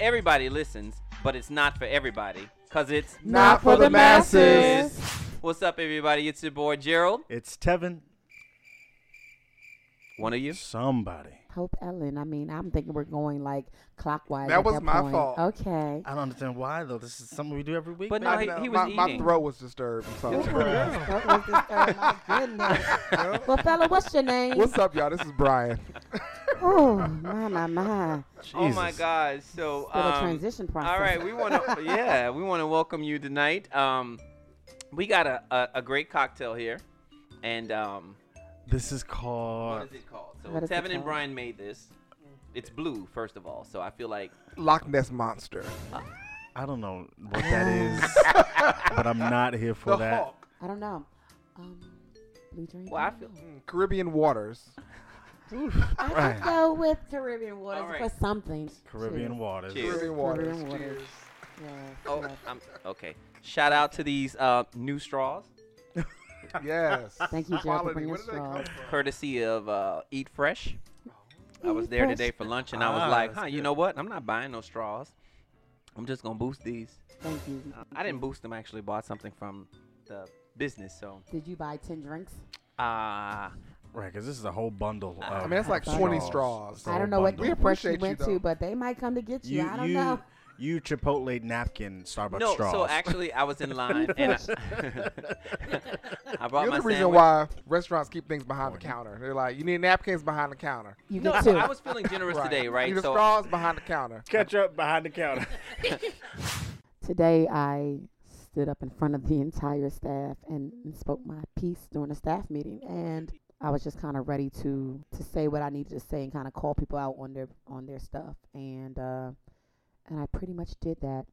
everybody listens, but it's not for everybody. Cause it's Not for the masses. What's up, everybody? It's your boy Gerald. It's Tevin. One of you. Somebody. Hope Ellen. I mean, I'm thinking we're going like clockwise. That at was my point. fault. Okay. I don't understand why though. This is something we do every week. But man. no, I he- know, was my, my eating. throat was disturbed. I'm sorry. throat was disturbed. My goodness. well, fella, what's your name? What's up, y'all? This is Brian. Oh, my, my, my. Oh my Jesus. God! So It's a um, transition process. All right, we want to yeah, we want to welcome you tonight. Um, we got a, a, a great cocktail here, and um, This is called. is it called? So What is it Tevin and called? Brian made this. It's blue, first of all. So I feel like Loch Ness Monster. I don't know what that is, but I'm not here for The that. Hawk. I don't know. Um, Blue Dream. well, I feel Mm, Caribbean waters. I Right. could go with Caribbean waters All right. for something. Caribbean Cheers. waters. Cheers. Caribbean waters. Caribbean waters. Cheers. Yes, oh, yes. I'm, okay. Shout out to these uh, new straws, Yes. Thank you, Joe, for Quality. bringing Where they come straws. courtesy of uh, Eat Fresh. I was there Fresh. today for lunch, and I was Ah, like, that's huh, you know what? I'm not buying no straws. I'm just gonna boost these. Thank you. Uh, I didn't boost them. I actually bought something from the business. So, Did you buy 10 drinks? uh, Right, because this is a whole bundle. Of I mean, that's like 20 straws. It's a I don't know what bundle. We fresh you appreciate you, went though. to, but they might come to get you. You, I don't you, know. you Chipotle napkin Starbucks no. straws. So actually, I was in line, and I, I brought You're my the reason sandwich. why restaurants keep things behind the counter. They're like, you need napkins behind the counter. You No, get so. I was feeling generous today, right? You need So straws behind the counter. Catch up behind the counter. Today, I stood up in front of the entire staff and, and spoke my piece during a staff meeting, and I was just kind of ready to to say what I needed to say and kind of call people out on their on their stuff, and uh, and I pretty much did that.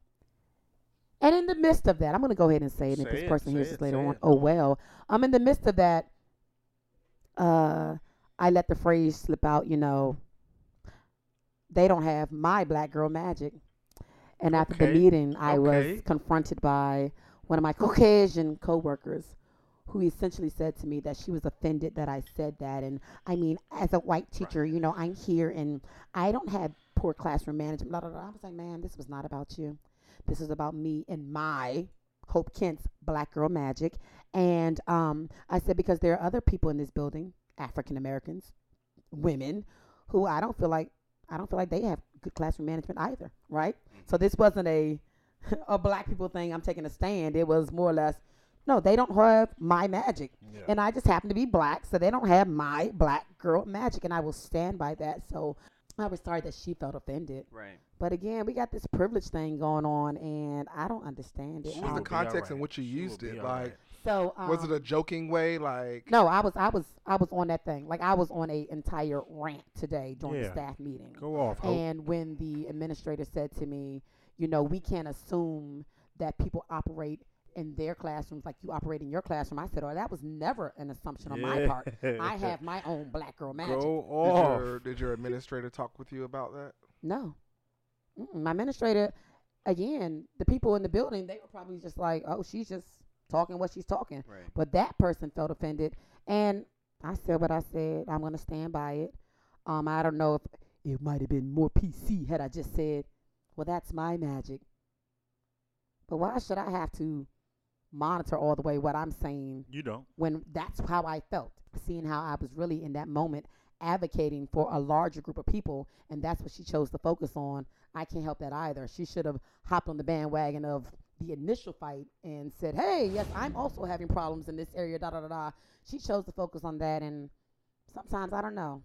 And in the midst of that, I'm going to go ahead and say it. and if this it, person hears it, this later on, it. oh well. I'm in the midst of that. Uh, I let the phrase slip out. You know, they don't have my black girl magic. And after the meeting, I okay. was confronted by one of my Caucasian coworkers who essentially said to me that she was offended that I said that. And I mean, as a white teacher, you know, I'm here and I don't have poor classroom management. Blah, blah, blah. I was like, man, this was not about you. This is about me and my Hope Kent's Black Girl Magic. And um, I said, because there are other people in this building, African Americans, women, who I don't feel like I don't feel like they have good classroom management either, right? So this wasn't a a black people thing. I'm taking a stand. It was more or less, no, they don't have my magic, Yeah. and I just happen to be black, so they don't have my black girl magic, and I will stand by that. So I was sorry that she felt offended, right. but again, we got this privilege thing going on, and I don't understand it. What was Um, the will be context in which you She used it? alright. Like, so um, was it a joking way? Like, no, I was, I was, I was on that thing. Like I was on a entire rant today during the staff meeting. Go off. Hope. And when the administrator said to me, you know, we can't assume that people operate in their classrooms like you operate in your classroom, I said, oh, that was never an assumption on my part. I have my own black girl magic. Go did off. your, did your administrator talk with you about that? No. Mm-mm. My administrator, again, the people in the building, they were probably just like, oh, she's just talking what she's talking. Right. But that person felt offended. And I said what I said. I'm going to stand by it. Um, I don't know if it might have been more PC had I just said, well, that's my magic. But why should I have to monitor all the way what I'm saying You don't. when that's how I felt, seeing how I was really in that moment advocating for a larger group of people, and that's what she chose to focus on. I can't help that either. She should have hopped on the bandwagon of the initial fight and said, "Hey, yes, I'm also having problems in this area." Da da da da. She chose to focus on that, and sometimes I don't know.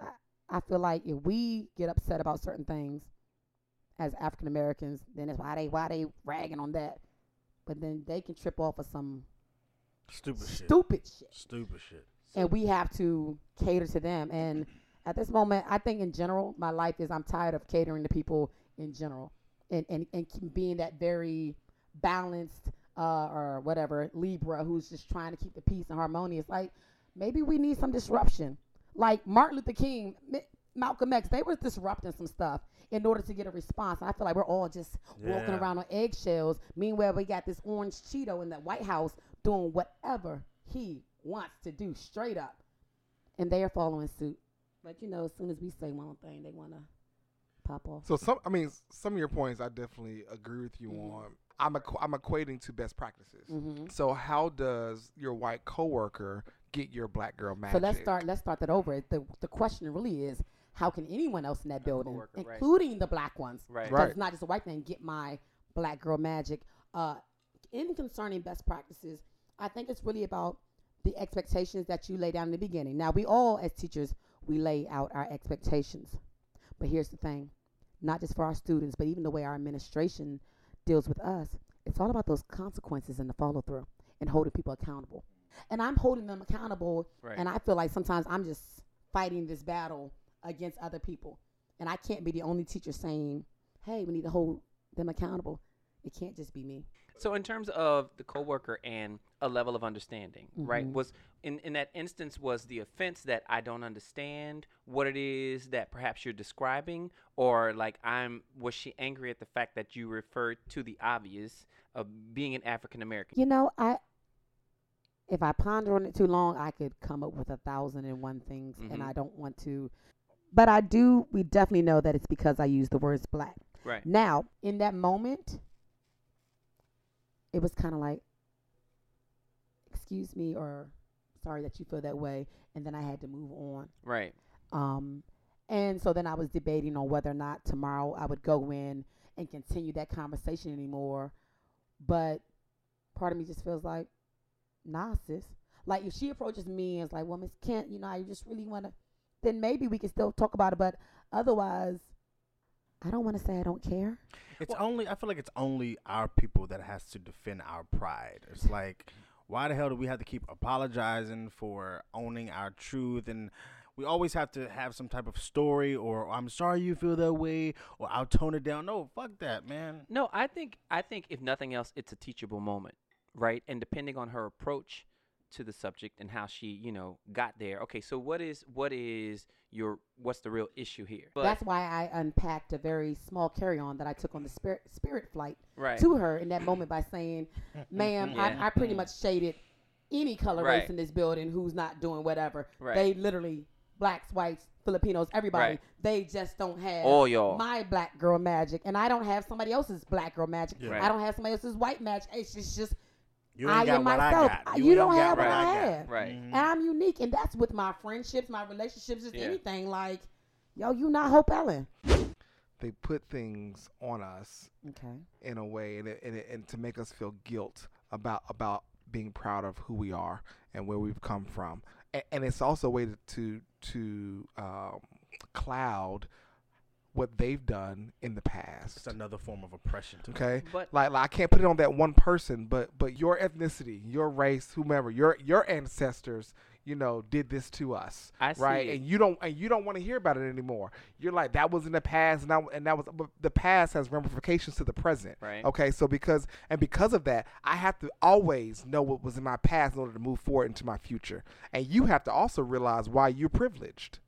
I, I feel like if we get upset about certain things as African Americans, then it's why they why they ragging on that. But then they can trip off of some Stupid shit. stupid shit Stupid shit. and we have to cater to them. And at this moment, I think in general, my life is I'm tired of catering to people in general, and and and being that very balanced uh, or whatever Libra who's just trying to keep the peace and harmony. It's like maybe we need some disruption, like Martin Luther King. Malcolm X, they were disrupting some stuff in order to get a response. And I feel like we're all just walking around on eggshells. Meanwhile, we got this orange Cheeto in the White House doing whatever he wants to do straight up. And they are following suit. But you know, as soon as we say one thing, they want to pop off. So some, I mean, some of your points I definitely agree with you Mhm. on. I'm equ- I'm equating to best practices. hmm So how does your white coworker get your black girl magic? So let's start. Let's start that over. The the question really is, how can anyone else in that building, coworker, right. including the black ones, Right. 'cause Right. it's not just a white thing, get my black girl magic? Uh, in concerning best practices, I think it's really about the expectations that you lay down in the beginning. Now, we all as teachers we lay out our expectations, but here's the thing: not just for our students, but even the way our administration deals with us. It's all about those consequences and the follow through and holding people accountable. And I'm holding them accountable Right. and I feel like sometimes I'm just fighting this battle against other people. And I can't be the only teacher saying, hey, we need to hold them accountable. It can't just be me. So in terms of the coworker and a level of understanding, right? Mhm. Was in in that instance was the offense that I don't understand what it is that perhaps you're describing or like I'm was she angry at the fact that you referred to the obvious of being an African American? You know, I if I ponder on it too long, I could come up with a thousand and one things, Mhm. and I don't want to. But I do. We definitely know that it's because I use the words black. Right. Now, in that moment, it was kind of like, excuse me, or sorry that you feel that way. And then I had to move on. Right. Um, and so then I was debating on whether or not tomorrow I would go in and continue that conversation anymore. But part of me just feels like, nah, sis. Like if she approaches me and is like, well, Miss Kent, you know, I just really want to, then maybe we can still talk about it. But otherwise, I don't want to say I don't care. It's only I feel like it's only our people that has to defend our pride. It's like why the hell do we have to keep apologizing for owning our truth and we always have to have some type of story or I'm sorry you feel that way or I'll tone it down. No, fuck that, man. No, I think I think if nothing else, it's a teachable moment, right? And depending on her approach to the subject and how she, you know, got there. Okay, so what is what is your what's the real issue here? But, That's why I unpacked a very small carry-on that I took on the spirit spirit flight right. to her in that moment by saying, "Ma'am, Yeah. I, I pretty much shaded any color Right. race in this building who's not doing whatever. Right. They literally blacks, whites, Filipinos, everybody. Right. They just don't have All y'all. my black girl magic, and I don't have somebody else's black girl magic. Yeah. Right. I don't have somebody else's white magic. It's just, just You I got am what myself. I got. You ain't don't have what I got. have. Right. Mhm. and I'm unique, and that's with my friendships, my relationships, just Yeah. anything. Like, yo, you not Hope Ellen. they put things on us Okay. in a way, and, it, and, it, and to make us feel guilt about about being proud of who we are and where we've come from, and, and it's also a way to to, to um, cloud what they've done in the past. It's another form of oppression too. Okay, But like, like I can't put it on that one person, but but your ethnicity, your race, whomever, your your ancestors, you know, did this to us, I right? it. And you don't and you don't want to hear about it anymore. You're like that was in the past, and that, and that was but the past has ramifications to the present. Right. Okay, so because and because of that, I have to always know what was in my past in order to move forward into my future, and you have to also realize why you're privileged,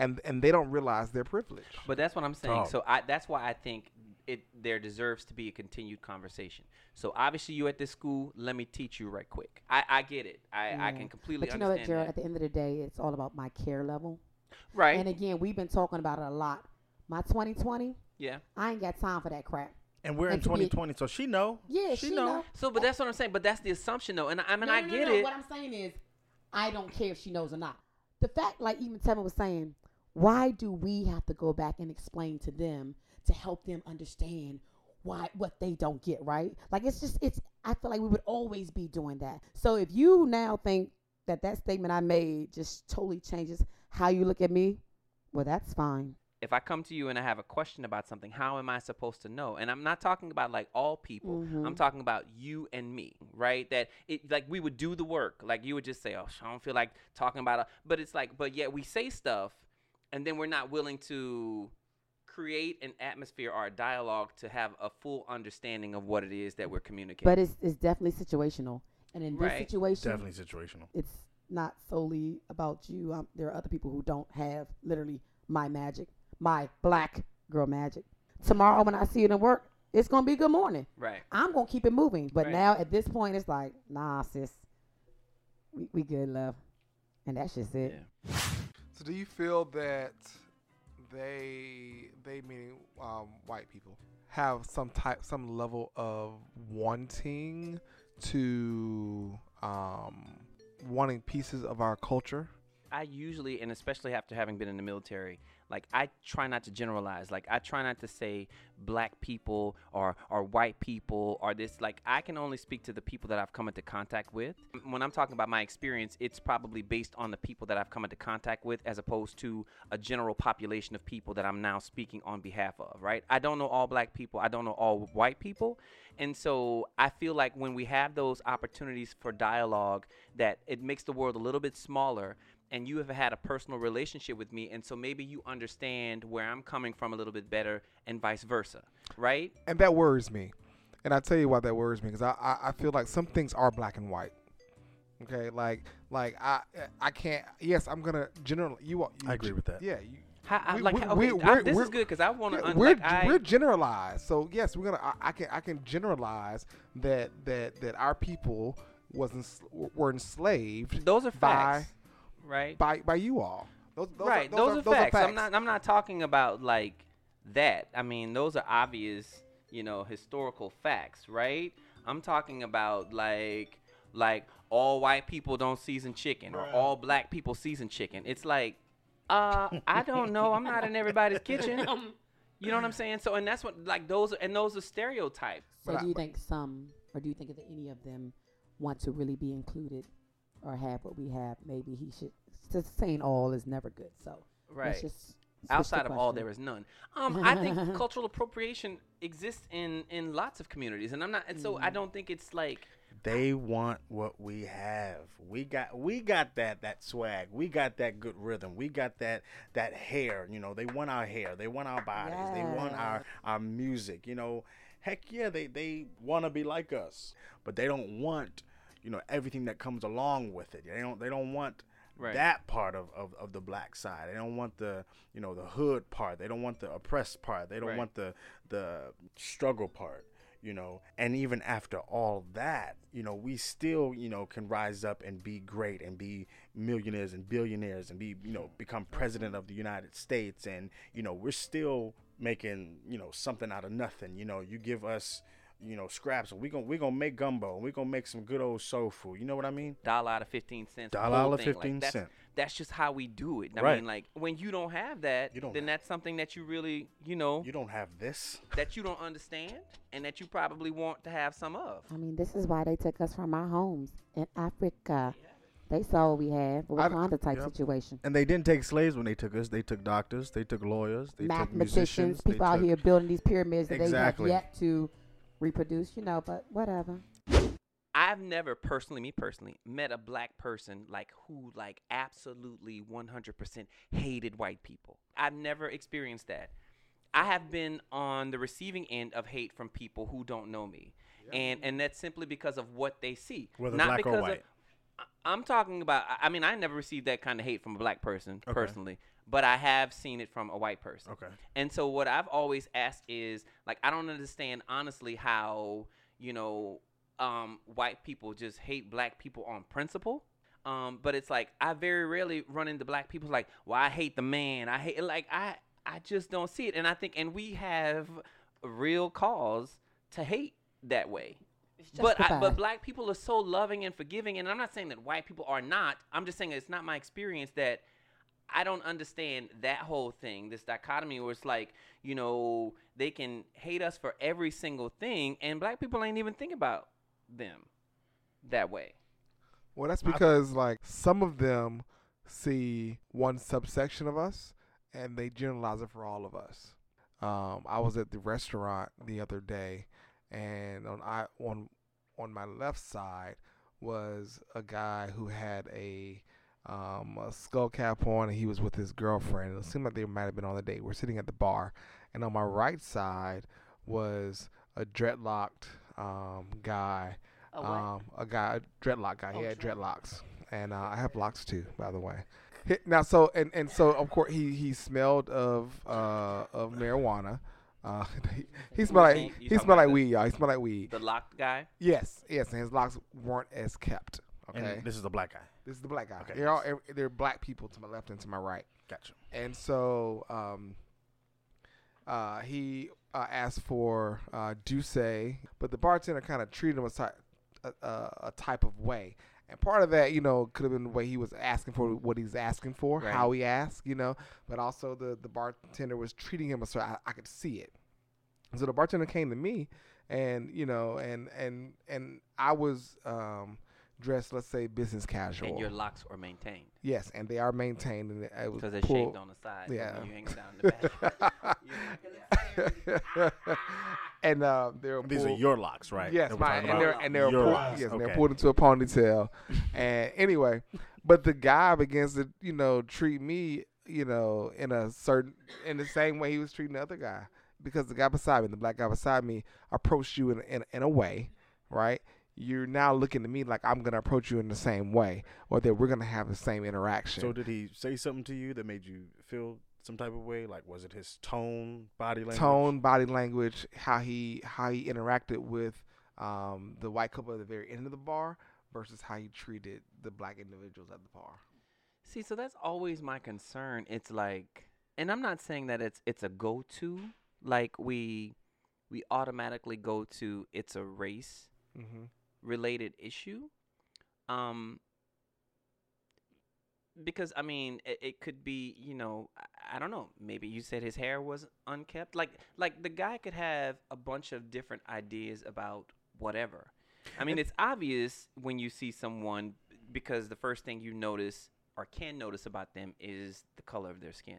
and and they don't realize their privilege. But that's what I'm saying. Dog. So I that's why I think it there deserves to be a continued conversation. So obviously you at this school, let me teach you right quick. I, I get it. I, I can completely But you know what, understand Gerald? At the end of the day, it's all about my care level. Right. And again, we've been talking about it a lot. My 2020, yeah. I ain't got time for that crap. And we're in And to be- 2020, so she know. Yeah, she, she know. know. So but that's what I'm saying. But that's the assumption though. And I, I mean no, I no, get no, no. it. What I'm saying is, I don't care if she knows or not. The fact, like even Tevin was saying, why do we have to go back and explain to them to help them understand why what they don't get right? Like it's just it's. I feel like we would always be doing that. So if you now think that that statement I made just totally changes how you look at me, well, that's fine. if I come to you and I have a question about something, how am I supposed to know? And I'm not talking about like all people. I'm Mhm. talking about you and me, right? That it like we would do the work. Like you would just say, "Oh, I don't feel like talking about it." But it's like, but yet we say stuff, and then we're not willing to create an atmosphere or a dialogue to have a full understanding of what it is that we're communicating. But it's it's definitely situational, and in Right. this situation, Definitely situational. it's not solely about you. Um, there are other people who don't have literally my magic, my black girl magic. Tomorrow when I see it in work, it's gonna be good morning. right. I'm gonna keep it moving. But Right. now at this point, it's like, nah, sis, we, we good, love, and that's just it. Yeah. So do you feel that they they meaning um, white people have some type some level of wanting to um, wanting pieces of our culture. I usually, and especially after having been in the military, like I try not to generalize. Like I try not to say black people or or white people or this. Like I can only speak to the people that I've come into contact with. When I'm talking about my experience, it's probably based on the people that I've come into contact with, as opposed to a general population of people that I'm now speaking on behalf of. Right? I don't know all black people. I don't know all white people, and so I feel like when we have those opportunities for dialogue, that it makes the world a little bit smaller and you have had a personal relationship with me and so maybe you understand where i'm coming from a little bit better and vice versa right and that worries me. And I tell you why that worries me because I, I I feel like some things are black and white. Okay, like like I I can't. Yes, I'm gonna generally. You, you I agree with that. Yeah, you, how, I- We- like we- how- we- okay, I- this is good because i want to Yeah, un- we're like, we're generalized. So yes, we're gonna. I, I can I can generalize that that that our people was ens- were enslaved those are by facts right? By by you all. Those, those right Are, those, are, those facts. Are i'm not i'm not talking about like that. I mean those are obvious you know historical facts right? I'm talking about like like all white people don't season chicken or all black people season chicken. It's like uh i don't know. I'm not in everybody's kitchen. You know what i'm saying? So and that's what like those are and those are stereotypes. So do you think some, or do you think that any of them want to really be included or have what we have? Maybe he should. Just saying all is never good. So right let's just outside of all there is none um i think cultural appropriation exists in in lots of communities and i'm not and so Mm. i don't think it's like They want what we have. We got we got that that swag. We got that good rhythm. We got that that hair. You know, they want our hair. They want our bodies. They want our our music. You know, heck yeah, they they want to be like us, but they don't want you know everything that comes along with it. They don't they don't want Right. that part of, of, of the black side. They don't want the you know the hood part. They don't want the oppressed part. They don't Right. want the the struggle part you know and even after all that you know we still you know can rise up and be great and be millionaires and billionaires and be you know become president of the united states and you know we're still making you know something out of nothing you know you give us you know scraps and we gonna we gonna make gumbo and we gonna make some good old soul food you know what i mean dollar out of 15 cents the Dollar out of thing. Like, 15 that's, cent. that's just how we do it i Right. mean like when you don't have that You don't then have- that's something that you really you know you don't have this that you don't understand and that you probably want to have some of I mean, this is why they took us from our homes in Africa. They saw what we had, a I- Wakanda type yep. situation. and they didn't take slaves when they took us they took doctors they took lawyers they took musicians Mathematicians, they people out took- here building these pyramids that Exactly. they have yet to reproduce, you know, but whatever. I've never personally, me personally, met a black person like who like absolutely 100% hated white people. I've never experienced that. I have been on the receiving end of hate from people who don't know me. And and that's simply because of what they see. Whether Not black or because white. Of, I- I'm talking about I- mean I never received that kind of hate from a black person Okay. personally, but I have seen it from a white person. okay And so what I've always asked is like I don't understand honestly how, you know, um, white people just hate black people on principle. Um, but it's like I very rarely run into black people like, well, I hate the man. I hate like I I just don't see it. And I think and we have real cause to hate that way. But I, but black people are so loving and forgiving, and I'm not saying that white people are not. I'm just saying it's not my experience that I don't understand that whole thing, this dichotomy where it's like, you know, they can hate us for every single thing, and black people ain't even think about them that way. Well, that's because like some of them see one subsection of us and they generalize it for all of us. Um, I was at the restaurant the other day, and on I on on my left side was a guy who had a um, a skull cap on, and he was with his girlfriend. It seemed like they might have been on the date. We're sitting at the bar, and on my right side was a dreadlocked um, guy um, a guy, a dreadlock guy. he had dreadlocks, and uh, I have locks too, by the way. Now, so and and so of course he he smelled of uh of marijuana. Uh, he, he smelled like he smelled like the- weed, y'all. He smelled like weed. The locked guy. Yes, yes, and his locks weren't as kept. Okay, and this is the black guy this is the black guy. Okay, They're all they're black people to my left and to my right. Gotcha. and so um, uh, he uh, asked for uh, Douce, but the bartender kind of treated him a, a, a type of way. And part of that, you know, could have been the way he was asking for what he's asking for, Right. how he asked, you know, but also the, the bartender was treating him a certain, I, I could see it. So the bartender came to me and, you know, and, and, and I was um, dressed, let's say, business casual. And your locks are maintained yes, and they are maintained. And it, it was because they're pulled- shaved on the side. Yeah. when you hang down in the back. and uh, they're These are your locks, right? Yes, my, and they're and they're Your pulled, locks, yes, and they're pulled into a ponytail. and anyway, but the guy begins to you know treat me you know in a certain in the same way he was treating the other guy because the guy beside me, the black guy beside me, approached you in in, in a way, right? You're now looking at me like I'm gonna approach you in the same way, or that we're gonna have the same interaction. So did he say something to you that made you feel some type of way? Like was it his tone, body language? tone, body language, how he how he interacted with um, the white couple at the very end of the bar versus how he treated the black individuals at the bar. See, so that's always my concern. It's like, and I'm not saying that it's it's a go-to. Like we we automatically go to it's a race Mm-hmm. Related issue. Um because I mean it, it could be, you know, I, I don't know, maybe you said his hair was unkept. Like like the guy could have a bunch of different ideas about whatever. I mean, it's obvious when you see someone because the first thing you notice or can notice about them is the color of their skin.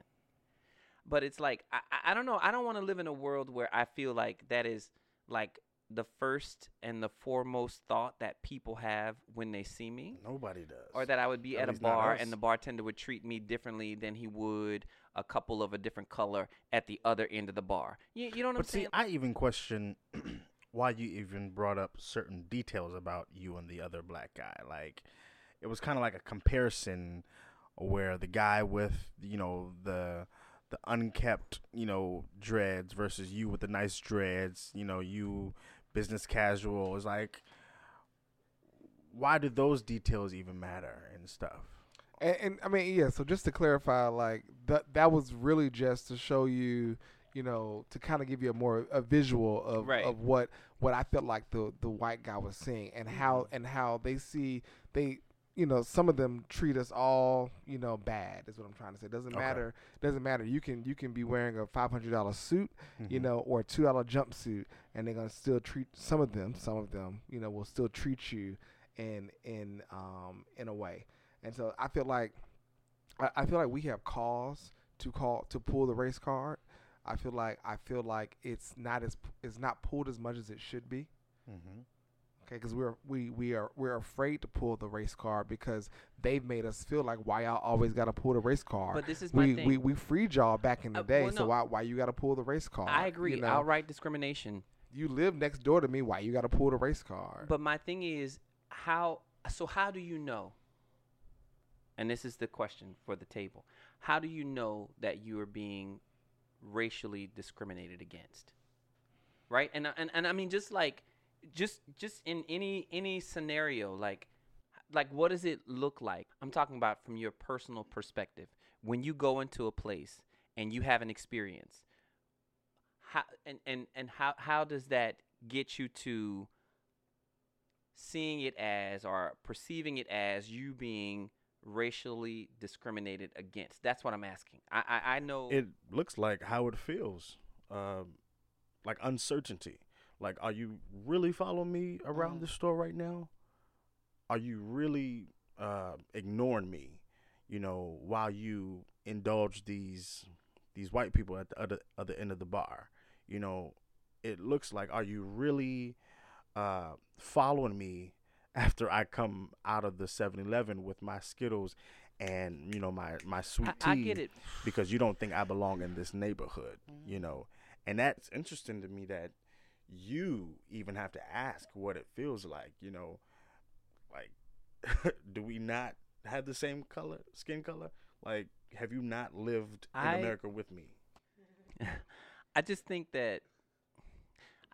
But it's like I, I- I don't know. I don't want to live in a world where I feel like that is like the first and the foremost thought that people have when they see me, Nobody does. or that I would be At at, a bar and the bartender would treat me differently than he would a couple of a different color at the other end of the bar. You, you know what I'm But see, saying? I even question why you even brought up certain details about you and the other black guy. Like, it was kind of like a comparison where the guy with you know the the unkept you know dreads versus you with the nice dreads. You know, you business casual is like. Why do those details even matter and stuff? And, and I mean, yeah. So just to clarify, like that that was really just to show you, you know, to kind of give you a more a visual of Right. of what what I felt like the the white guy was seeing and how and how they see they. You know, some of them treat us all, you know, bad. Is what I'm trying to say. Doesn't Okay. matter. Doesn't matter. You can you can be wearing a five hundred dollar suit, you Mhm. know, or a two dollar jumpsuit, and they're gonna still treat some of them. Some of them, you know, will still treat you in in um in a way. And so I feel like I, I feel like we have cause to call to pull the race card. I feel like I feel like it's not as it's not pulled as much as it should be. Mhm. Okay, because we're we we are we're afraid to pull the race card because they've made us feel like why y'all always got to pull the race card. but this is my we, we we freed y'all back in the Uh, day, well, so why why you got to pull the race card? I agree. You, know? Outright discrimination. you live next door to me. Why you got to pull the race card? But my thing is how so how do you know? And this is the question for the table. How do you know that you are being racially discriminated against? Right? And and and I mean just like just just in any any scenario like like what does it look like? I'm talking about from your personal perspective. When you go into a place and you have an experience, how and and and how how does that get you to seeing it as or perceiving it as you being racially discriminated against? That's what I'm asking. I I, I know it looks like how it feels um, like uncertainty like are you really following me around Mhm. the store right now are you really uh, ignoring me you know while you indulge these these white people at the other other end of the bar you know it looks like are you really uh, following me after I come out of the 7-Eleven with my Skittles and you know my my sweet tea I, I get it. because you don't think I belong in this neighborhood, you Mm-hmm. know. And that's interesting to me that you even have to ask what it feels like, you know. Like do we not have the same color, skin color? Like have you not lived in I- America with me? I just think that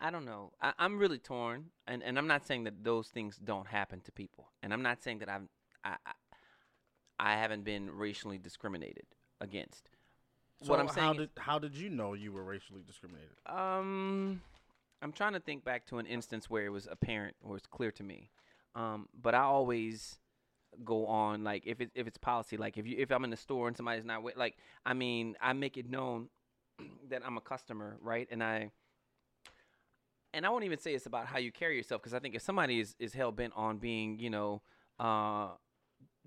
I don't know. I, I'm really torn, and and I'm not saying that those things don't happen to people, and I'm not saying that I've I I, I haven't been racially discriminated. against. So what I'm saying how did how did you know you were racially discriminated? Um, I'm trying to think back to an instance where it was apparent or it's clear to me. Um, but I always go on like if it if it's policy, like if you if I'm in the store and somebody's not with, like I mean I make it known that I'm a customer, right? And I and I won't even say it's about how you carry yourself because I think if somebody is is hell bent on being you know uh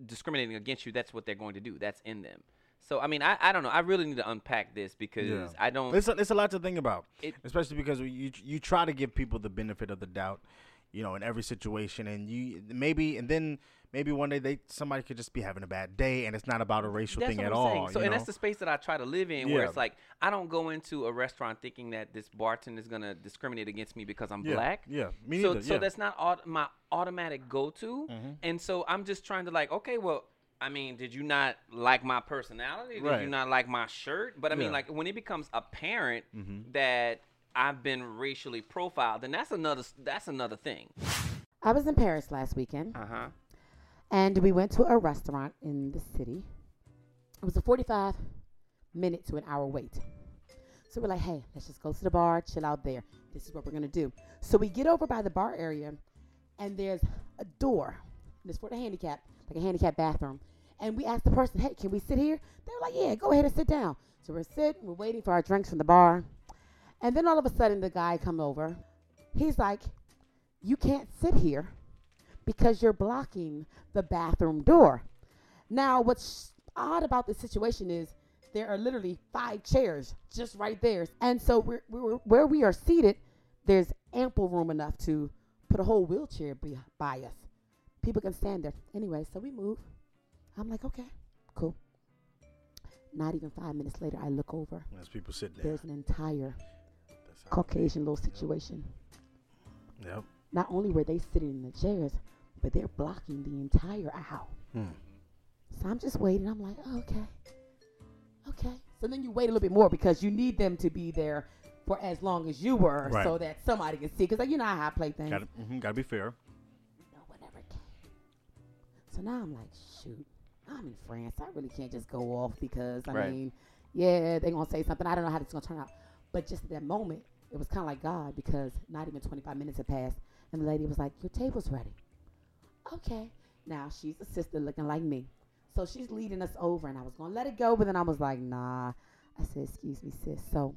discriminating against you, that's what they're going to do. That's in them. So I mean, I, I don't know. I really need to unpack this because Yeah. I don't. It's a, it's a lot to think about, It- especially because you you try to give people the benefit of the doubt, you know, in every situation, and you maybe and then maybe one day they somebody could just be having a bad day, and it's not about a racial thing at I'm all. saying. So, you and know? that's the space that I try to live in, where it's like I don't go into a restaurant thinking that this bartender is gonna discriminate against me because I'm yeah, black. Yeah, me so, neither. so yeah. that's not aut- my automatic go-to, Mhm. and so I'm just trying to like, okay, well, I mean, did you not like my personality? Did you not like my shirt? But I mean, Yeah. like when it becomes apparent Mhm. that I've been racially profiled, then that's another that's another thing. I was in Paris last weekend, Uh huh. and we went to a restaurant in the city. It was a 45 minute to an hour wait. So we're like, hey, let's just go to the bar, chill out there. This is what we're gonna do. So we get over by the bar area, and there's a door. And it's for the handicap, like a handicap bathroom. And we asked the person, hey, can we sit here? They were like, yeah, go ahead and sit down. So we're sitting, we're waiting for our drinks from the bar. And then all of a sudden, the guy come over. He's like, you can't sit here because you're blocking the bathroom door. Now, what's odd about this situation is there are literally five chairs just right there. And so we're, we're, where we are seated, there's ample room enough to put a whole wheelchair by us. People can stand there. Anyway, so we move. I'm like, okay, cool. Not even five minutes later, I look over. As people sit there. There's an entire Caucasian little situation. Yep. Not only were they sitting in the chairs, but they're blocking the entire aisle. Hmm. So I'm just waiting. I'm like, oh, okay. Okay. So then you wait a little bit more because you need them to be there for as long as you were Right. so that somebody can see. Because like, you know how I play things. Gotta, hmm gotta be fair. No one ever came. So now I'm like, shoot, I'm in France. I really can't just go off because, I Right. mean, yeah, they're going to say something. I don't know how this is going to turn out. But just at that moment, it was kind of like God because not even 25 minutes had passed. And the lady was like, your table's ready. Okay. Now she's a sister looking like me. So she's leading us over, and I was going to let it go, but then I was like, nah. I said, excuse me, sis. So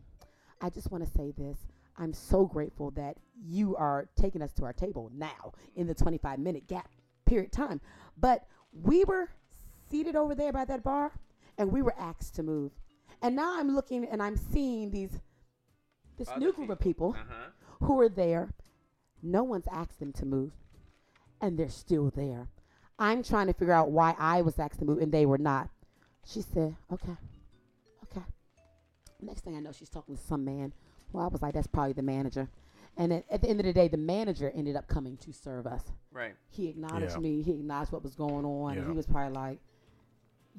I just want to say this. I'm so grateful that you are taking us to our table now in the 25 minute gap period time. But we were seated over there by that bar, and we were asked to move. And now I'm looking and I'm seeing these this Other new group of people Uh huh. who are there. No one's asked them to move, and they're still there. I'm trying to figure out why I was asked to move and they were not. She said, "Okay, okay." Next thing I know, she's talking to some man. Well, I was like, "That's probably the manager." And at, at the end of the day, the manager ended up coming to serve us. Right. He acknowledged Yeah. me. He acknowledged what was going on, and he was probably like,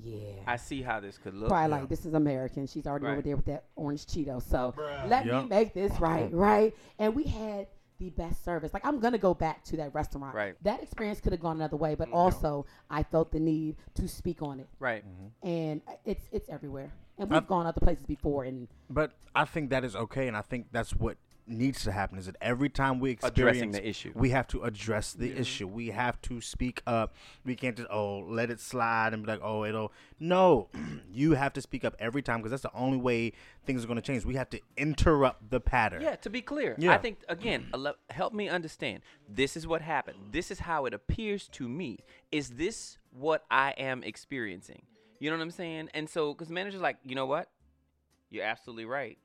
"Yeah." I see how this could look. probably Yeah. like this is American. She's already over there with that orange Cheeto. So let Yup. me make this right, right? And we had the best service. Like I'm gonna go back to that restaurant. Right. That experience could have gone another way, but also I felt the need to speak on it, Right. Mm-hmm. and uh, it's it's everywhere. And I- we've gone other places before, and But I think that is okay, and I think that's what needs to happen. Is that every time we experience Addressing the issue. we have to address the issue. We have to speak up. We can't just oh let it slide and be like oh it'll no. you have to speak up every time because that's the only way things are going to change. We have to interrupt the pattern. Yeah, to be clear, yeah. I think again, help me understand. This is what happened. This is how it appears to me. Is this what I am experiencing? You know what I'm saying? And so, because manager's like, you know what? You're absolutely right.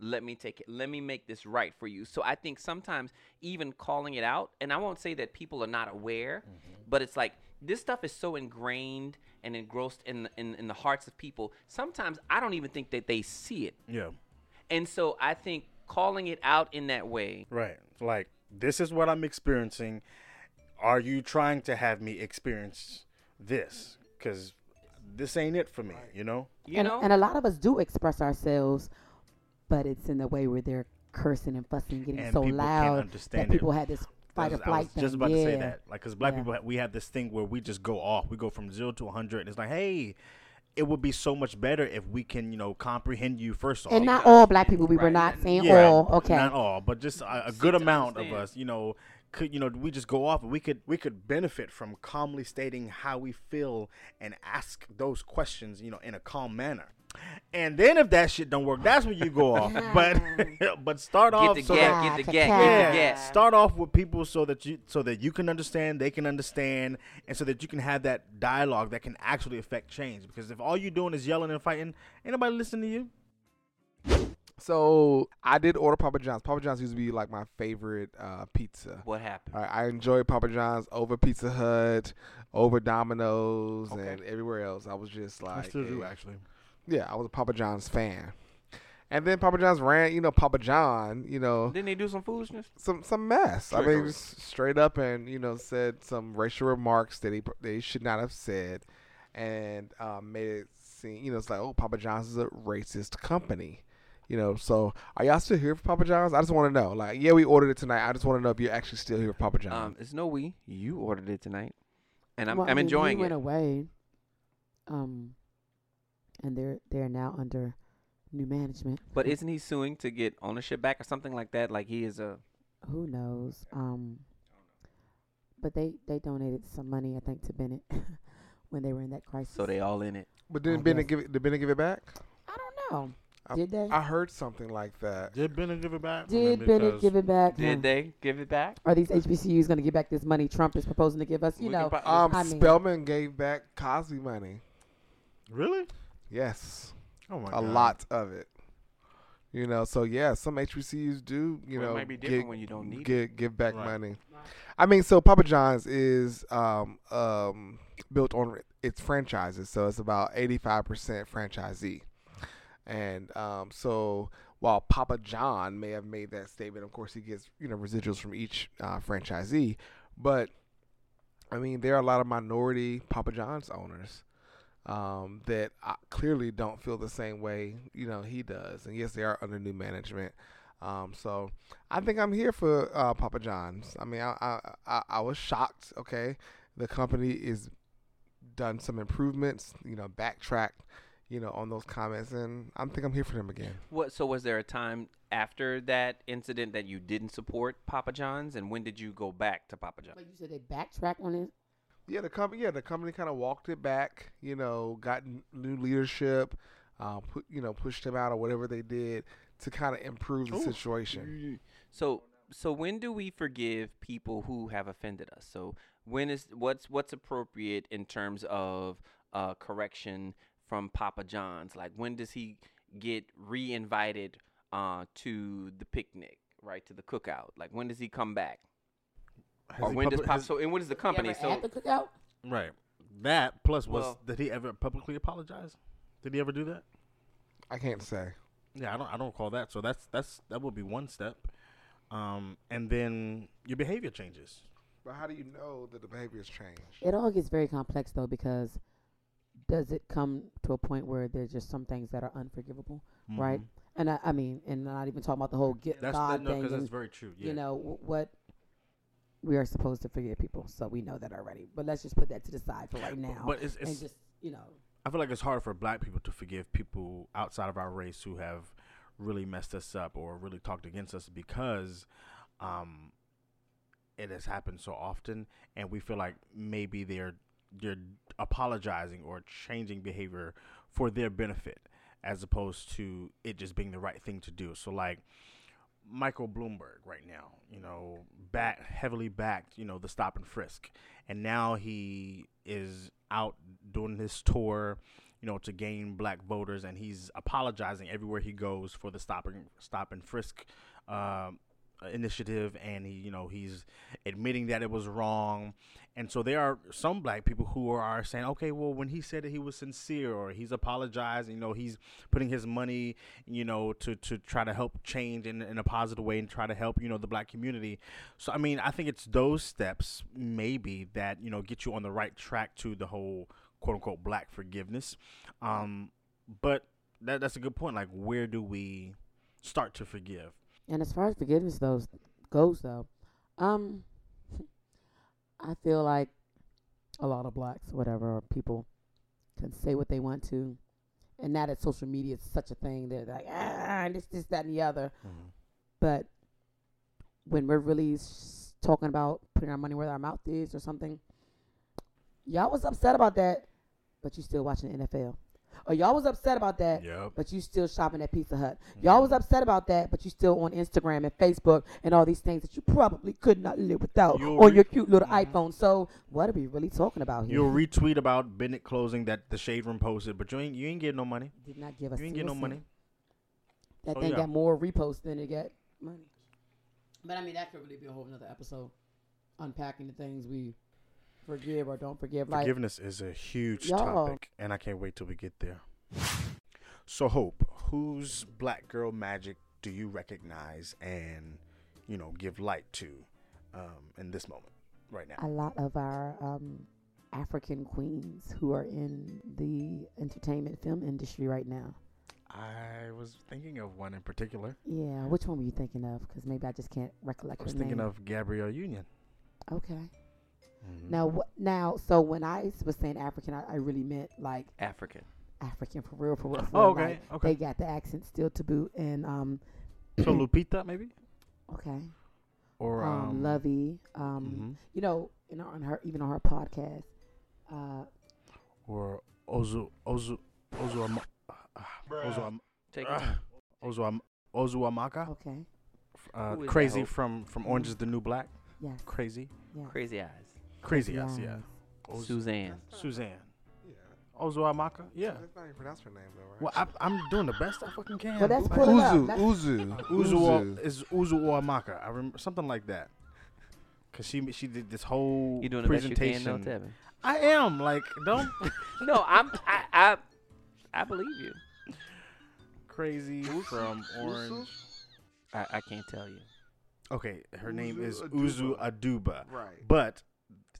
Let me take it. Let me make this right for you. So I think sometimes even calling it out, and I won't say that people are not aware, mm-hmm. but it's like this stuff is so ingrained and engrossed in, in in the hearts of people. Sometimes I don't even think that they see it. Yeah. And so I think calling it out in that way, Right. Like this is what I'm experiencing. Are you trying to have me experience this? Because this ain't it for me. You know. you and, know, and a lot of us do express ourselves, but it's in the way where they're cursing and fussing, getting And so people can't loud understand that it. people had this fight or flight I was thing. just about to say that, like, because black Yeah. people we have this thing where we just go off. We go from zero to hundred, and it's like, hey, it would be so much better if we can, you know, comprehend you first off. And not all black people. We were not saying Yeah, all. Okay. Not all, but just a, a good to amount of us, you know, could you know we just go off we could we could benefit from calmly stating how we feel and ask those questions, you know, in a calm manner. And then if that shit don't work, that's when you go off. but but start Get off the so gap, that get the Cat, gap, cat. get the yeah, gap. start off with people so that you so that you can understand, they can understand, and so that you can have that dialogue that can actually affect change. Because if all you're doing is yelling and fighting, ain't nobody listening to you. So I did order Papa John's. Papa John's used to be like my favorite uh, pizza. What happened? I, I enjoy Papa John's over Pizza Hut, over Domino's, Okay. and everywhere else. I was just like, a- actually. Yeah, I was a Papa John's fan. And then Papa John's ran, you know, Papa John, you know, Didn't they do some foolishness? some some mess. I mean, just straight up and you know said some racial remarks that he they should not have said, and um, made it seem you know it's like oh Papa John's is a racist company, you know. So are y'all still here for Papa John's? I just want to know. Like yeah, we ordered it tonight. I just want to know if you're actually still here for Papa John's. Um, it's no we. You ordered it tonight, and I'm Well, I I'm mean, enjoying he went away. Um, and they're they're now under new management. But isn't he suing to get ownership back or something like that? Like he is a. Who knows? Um, but they they donated some money, I think, to Bennett when they were in that crisis. So they all in it. but didn't Bennett guess. give it? Did Bennett give it back? I don't know. I- Did they? I heard something like that. Did Bennett give it back? Did Bennett give it back? Did No. they give it back? Are these HBCUs going to give back this money Trump is proposing to give us? You We know, pro- Um, I mean- Spelman gave back Cosby money. Really? Yes. Oh my a god. lot of it. You know, so yeah, some HBCUs do, you Well, it know, might be different give, when you don't need it. give, give back Right. money. I mean, so Papa John's is um, um, built on its franchises, so it's about eighty-five percent franchisee, and um, so while Papa John may have made that statement, of course he gets you know residuals from each uh, franchisee, but I mean there are a lot of minority Papa John's owners um, that uh, clearly don't feel the same way you know he does, and yes, they are under new management. Um, so I think I'm here for uh, Papa John's. I mean, I, I I I was shocked. Okay, the company is done some improvements. You know, backtracked. You know, on those comments, and I think I'm here for them again. What? So was there a time after that incident that you didn't support Papa John's, and when did you go back to Papa John's? Like you said, they backtrack on it. Yeah, the company. Yeah, the company kind of walked it back. You know, got new leadership. Uh, put you know pushed him out or whatever they did to kind of improve the Ooh. situation. So so when do we forgive people who have offended us? So when is what's what's appropriate in terms of uh, correction from Papa John's? Like when does he get re-invited uh, to the picnic, right? To the cookout? Like when does he come back? Has or he when does public- Papa? has- So and what is the company? ever So at the cookout? right. That plus was Well- did he ever publicly apologize? Did he ever do that? I can't say. Yeah, I don't I don't recall that. So that's that's that would be one step. Um, and then your behavior changes. But how do you know that the behavior has changed? It all gets very complex though because does it come to a point where there's just some things that are unforgivable, right? Mhm. And I, I mean, and not even talking about the whole get That's God that, no, thing, because and that's very true. Yeah. you know w- what we are supposed to forgive people, so we know that already. But let's just put that to the side for right now, but it's, and just you know, I feel like it's hard for black people to forgive people outside of our race who have really messed us up or really talked against us because um, it has happened so often, and we feel like maybe they're they're apologizing or changing behavior for their benefit, as opposed to it just being the right thing to do. So like. Michael Bloomberg right now, you know, back heavily backed, you know, the stop and frisk. And now he is out doing his tour, you know, to gain black voters and he's apologizing everywhere he goes for the stop and stop and frisk um initiative and he you know he's admitting that it was wrong. And so there are some black people who are saying okay well when he said that he was sincere or he's apologizing you know he's putting his money you know to to try to help change in, in a positive way and try to help you know the black community. So i mean i think it's those steps maybe that you know get you on the right track to the whole quote unquote black forgiveness. Um but that that's a good point. Like where do we start to forgive and as far as forgiveness those goes though, um, I feel like a lot of blacks, whatever, people can say what they want to. And now that social media is such a thing, they're like, ah, this, this, that, and the other. Mhm. But when we're really s- talking about putting our money where our mouth is or something, y'all was upset about that, but you still watching the NFL. Or y'all was upset about that, Yep. but you still shopping at Pizza Hut. Y'all was upset about that, but you still on Instagram and Facebook and all these things that you probably could not live without You'll on re- your cute little Mhm. iPhone. So what are we really talking about here? You'll retweet about Bennett closing that the shade room posted, but you ain't you ain't getting no money. Did not give us. You ain't getting no money. That So, thing yeah. got more reposts than it got money. But I mean, that could really be a whole nother episode, unpacking the things we forgive or don't forgive. Like Forgiveness is a huge Y'all- topic, and I can't wait till we get there. So, Hope, whose black girl magic do you recognize and, you know, give light to um, in this moment, right now? a lot of our um, African queens who are in the entertainment film industry right now. I was thinking of one in particular. Yeah, which one were you thinking of? Because maybe I just can't recollect I was her thinking name. of Gabrielle Union. Okay. Mhm. Now, what? Now, so when I s- was saying African, I, I really meant like African. African for real, for real. For Oh, real, okay, like, okay. They got the accent still to boot, and um, so Lupita, maybe, okay, or um, um, Luvvie, um, mhm. you know, you know, on her even on her podcast, uh, or Ozu Ozu Ozu Ama- Ozu Am- Take your Ah. Ozu Am- Ozu Amaka. okay, Uh, Who is that, crazy from from Orange is the New Black. yes, Crazy, yeah, Crazy eyes. Crazy yes, yeah. Eyes. Ozu- Suzanne. Suzanne. Yeah. Ozu Amaka. Yeah. That's not how you pronounce her name, though, right? Well, I, I'm doing the best I fucking can. Well, that's Like, pull it up. Uzu, That's- Uzu, Uzu Uzu. is Uzu Amaka. I remember something like that. Cause she she did this whole You doing the best you can, presentation. no, Tevin? I am like don't No, I'm. I, I. I believe you. crazy from Orange. I, I can't tell you. Okay, her name Uzu is Aduba. Uzo Aduba. Right. But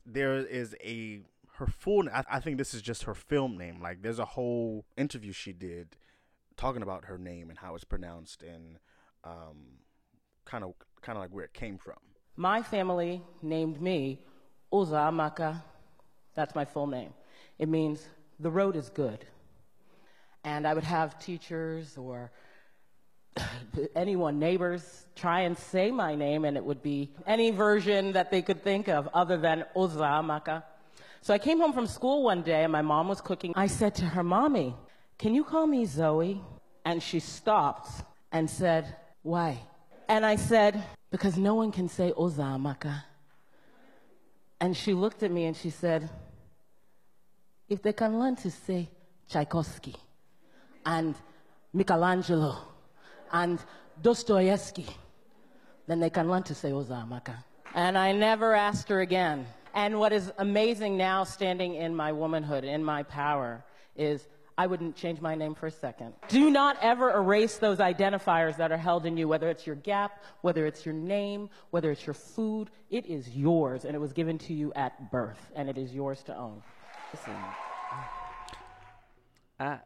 there is a her full. I, I think this is just her film name. Like there's a whole interview she did talking about her name and how it's pronounced and um, kind of kind of like where it came from. My family named me Uzoamaka. That's my full name. It means the road is good. And I would have teachers or anyone, neighbors, try and say my name, and it would be any version that they could think of other than Uzoamaka. So I came home from school one day, and my mom was cooking. I said to her, Mommy, can you call me Zoe? And she stopped and said, Why? And I said, Because no one can say Uzoamaka. And she looked at me and she said, If they can learn to say Tchaikovsky and Michelangelo and Dostoevsky, then they can learn to say Uzoamaka. And I never asked her again. And what is amazing now, standing in my womanhood, in my power, is I wouldn't change my name for a second. Do not ever erase those identifiers that are held in you, whether it's your gap, whether it's your name, whether it's your food. It is yours, and it was given to you at birth, and it is yours to own. Listen. Ah,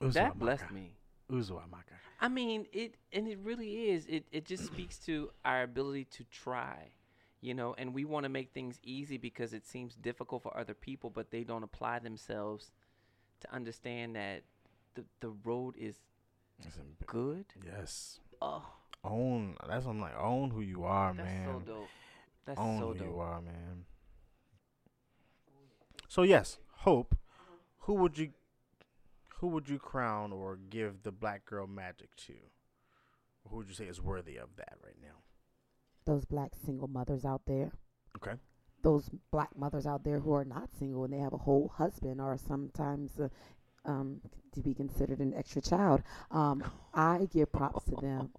I, that blessed me. Uzu Amaka. I mean, it and it really is. It it just speaks to our ability to try, you know, and we want to make things easy because it seems difficult for other people, but they don't apply themselves to understand that the the road is good. Yes. Oh, Own. That's what I'm like. Own who you are, that's man. That's so dope. That's Own so who you dope. are, man. So yes, Hope. Who would you, who would you crown or give the black girl magic to? Who would you say is worthy of that right now? Those black single mothers out there. Okay. Those black mothers out there who are not single and they have a whole husband or sometimes uh, um, to be considered an extra child. Um, I give props to them.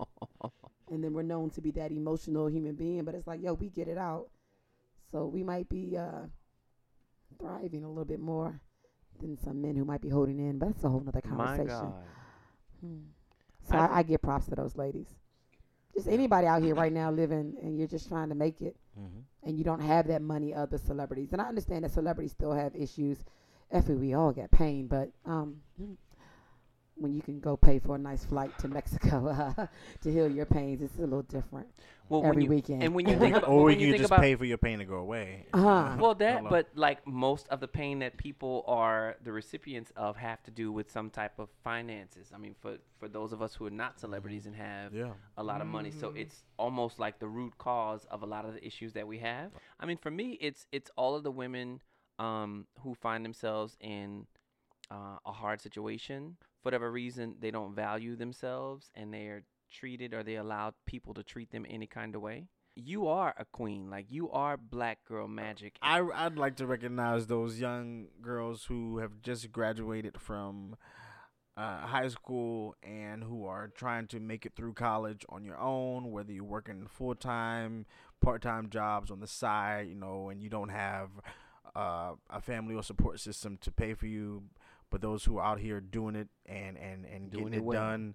And then we're known to be that emotional human being, but it's like, yo, we get it out. So we might be uh, thriving a little bit more than some men who might be holding in, but that's a whole nother My conversation. God. Hmm. So I I, I give props to those ladies. Just anybody out here right now living and you're just trying to make it Mm-hmm. and you don't have that money of the celebrities. And I understand that celebrities still have issues. Effie, we all get pain, but um, mm, when you can go pay for a nice flight to Mexico uh, to heal your pains. It's a little different. Well, every you- weekend. And when you think about, or when you you think just about, pay for your pain to go away. Uh-huh. Well, that, but like most of the pain that people are the recipients of have to do with some type of finances. I mean, for for those of us who are not celebrities and have yeah. a lot of money, so Mhm. it's almost like the root cause of a lot of the issues that we have. I mean, for me, it's it's all of the women um, who find themselves in uh, a hard situation for whatever reason they don't value themselves and they are treated or they allow people to treat them any kind of way. You are a queen, like you are black girl magic. I I'd like to recognize those young girls who have just graduated from uh, high school and who are trying to make it through college on your own, whether you're working full time, part time jobs on the side, you know, and you don't have uh, a family or support system to pay for you, but those who are out here doing it and and and Doing getting it it well. done.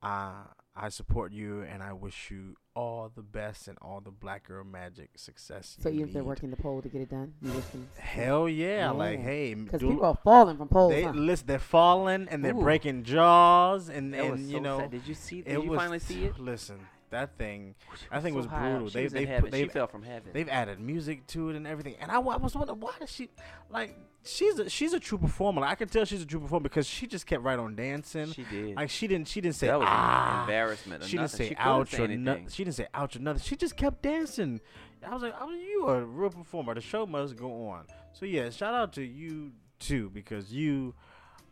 Uh, I support you and I wish you all the best and all the black girl magic success. So you even if they're working the pole to get it done, you listen. Hell yeah! Like hey, Because people are falling from poles. they huh? listen. They're falling and they're Ooh. breaking jaws and That was and so you know sad. Did you see? it Did you was finally see it? Listen, that thing. She I think so was brutal. She They- was they put- they've- fell from heaven. They've added music to it and everything. And I, I was wondering why does she like she's a, she's a true performer. I can tell she's a true performer because she just kept right on dancing. she did. like she didn't she didn't say that was ah. an embarrassment. She didn't say she ouch or nothing. She didn't say ouch or nothing. She just kept dancing. I was like, was, you are a real performer. The show must go on. So yeah, shout out to you too because you,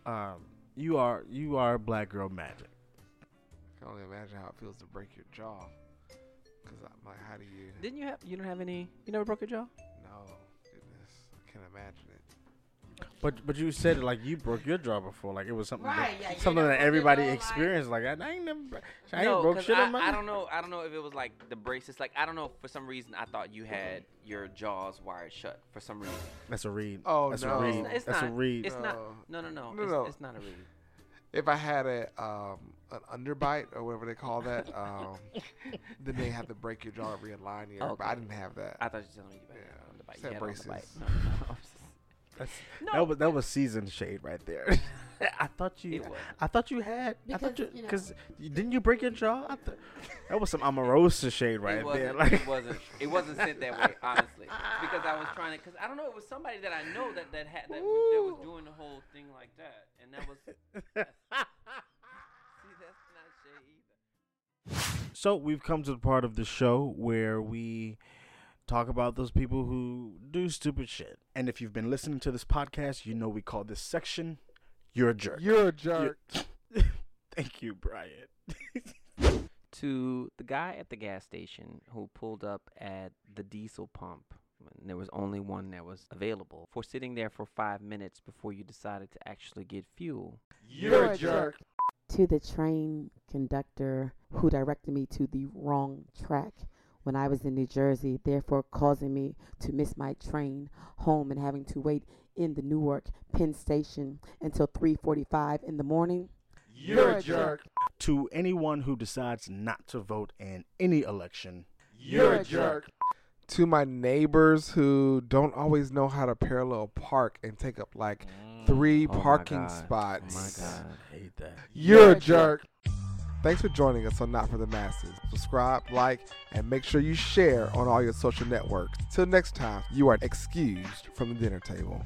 um, you are you are black girl magic. I can only imagine how it feels to break your jaw. Cause I'm like, how do you? Didn't you have? You don't have any? You never broke your jaw? No, goodness, I can't imagine it. But but you said like you broke your jaw before, like it was something Right, that, yeah, something that everybody jaw, experienced. Like, I, I ain't never, bro- I ain't no, broke 'cause shit I, in my I don't know. I don't know if it was like the braces. Like I don't know. For some reason, I thought you had your jaws wired shut. For some reason, That's a read. Oh, That's no. a read. It's- it's That's a read. it's not. No. No, no, no. No, it's, no. it's not a read. If I had a um an underbite or whatever they call that, um, then they have to break your jaw and realign you. But I didn't have that. I thought you were telling me you had Yeah, on the bite. You had it on the bite. braces. No, no, no. That's, No, that was that was seasoned shade right there. I thought you. I thought you had. I thought Because, you you know- because didn't you break your jaw? I thought, that was some Omarosa shade right it there. Like it wasn't. It wasn't sent that way, honestly, because I was trying to. Because I don't know. It was somebody that I know that that had that, that was doing the whole thing like that, and that was. So we've come to the part of the show where we talk about those people who do stupid shit. And if you've been listening to this podcast, you know we call this section "You're a Jerk." You're a jerk. Thank you, Brian. to the guy at the gas station who pulled up at the diesel pump when there was only one that was available for sitting there for five minutes before you decided to actually get fuel. You're a jerk. To the train conductor who directed me to the wrong track when I was in New Jersey, therefore causing me to miss my train home and having to wait in the Newark Penn Station until 3:45 in the morning. You're a jerk. To anyone who decides not to vote in any election, You're a jerk. To my neighbors who don't always know how to parallel park and take up like three Oh parking God. spots. Oh my God. I hate that. You're a jerk. Thanks for joining us on Not for the Masses. Subscribe, like, and make sure you share on all your social networks. Till next time, you are excused from the dinner table.